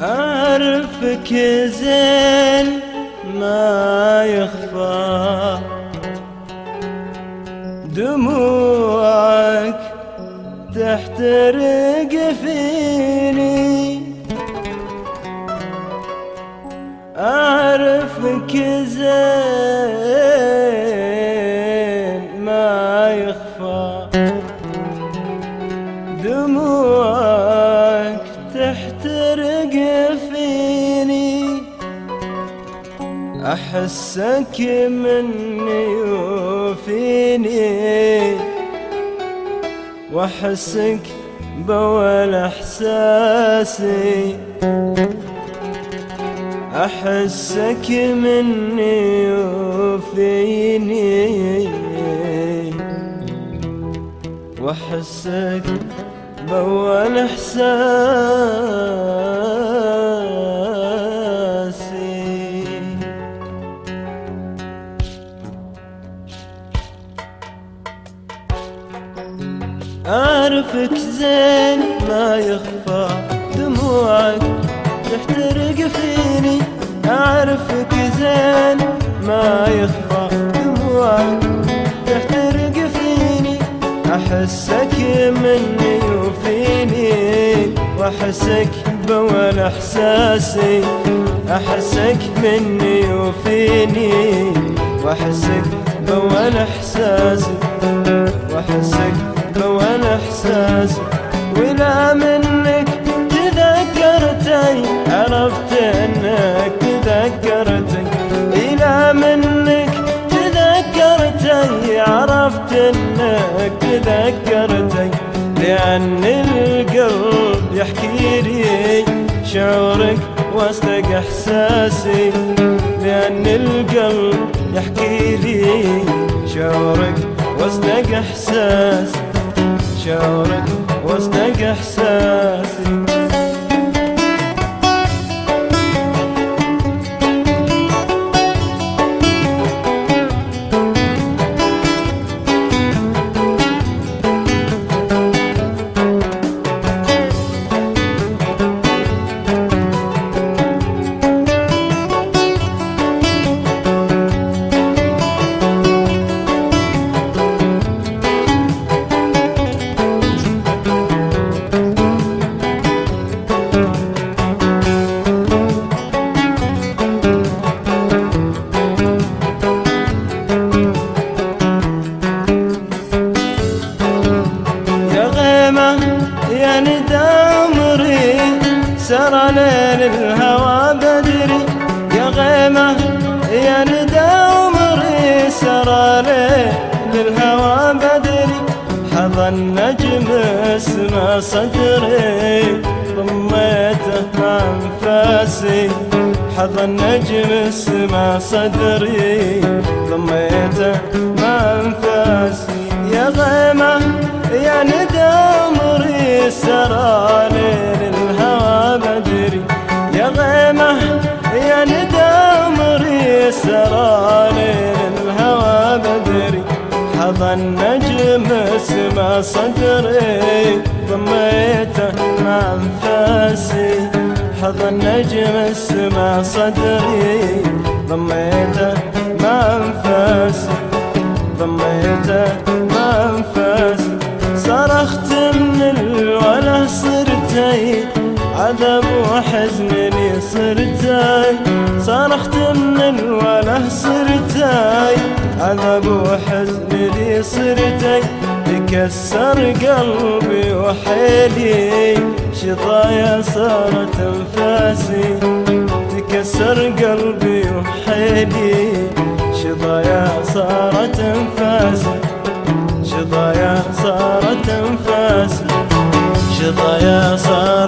أعرفك زين ما يخفى. دموعك تحترق فيني. أعرفك زين تحترق فيني. أحسك مني وفيني. وأحسك بول إحساسي. أحسك مني وفيني. وأحسك بول إحساسي. أعرفك زين ما يخفى دموعك تحترق فيني. أعرفك زين ما يخفى دموعك تحترق فيني. أحسك مني وأحسك بول إحساسي. أحسك مني وفيني. وأحسك بول إحساسي. وأحسك بول إحساسي. ولا منك تذكرتي عرفت إنك تذكرتي إلى منك تذكرتي عرفت إنك تذكرتي لأن يحكي لي شعورك واصدق إحساسي لأن القلب يحكي لي شعورك واصدق احساسي شعورك واصدق إحساسي. سرى ليل الهوى بدري يا غيمة يا ندى عمري سرى ليل الهوى بدري. حظى النجم اسمى صدري ضميته مع أنفاسي. حظى النجم اسمى صدري ضميته مع أنفاسي. يا غيمة يا ندى عمري صدري ضميته مع انفاسي حظى النجم اسمى صدري. ضميته مع انفاسي ضميته مع انفاسي صرخت من الوله صرتي عذاب وحزن لي صرتي. صرخت من الوله صرتي عذاب وحزن لي صرتي. تكسر قلبي وحيلي شظايا صارت أنفاسي. تكسر قلبي وحيلي شظايا صارت أنفاسي. شظايا صارت أنفاسي. شظايا صارت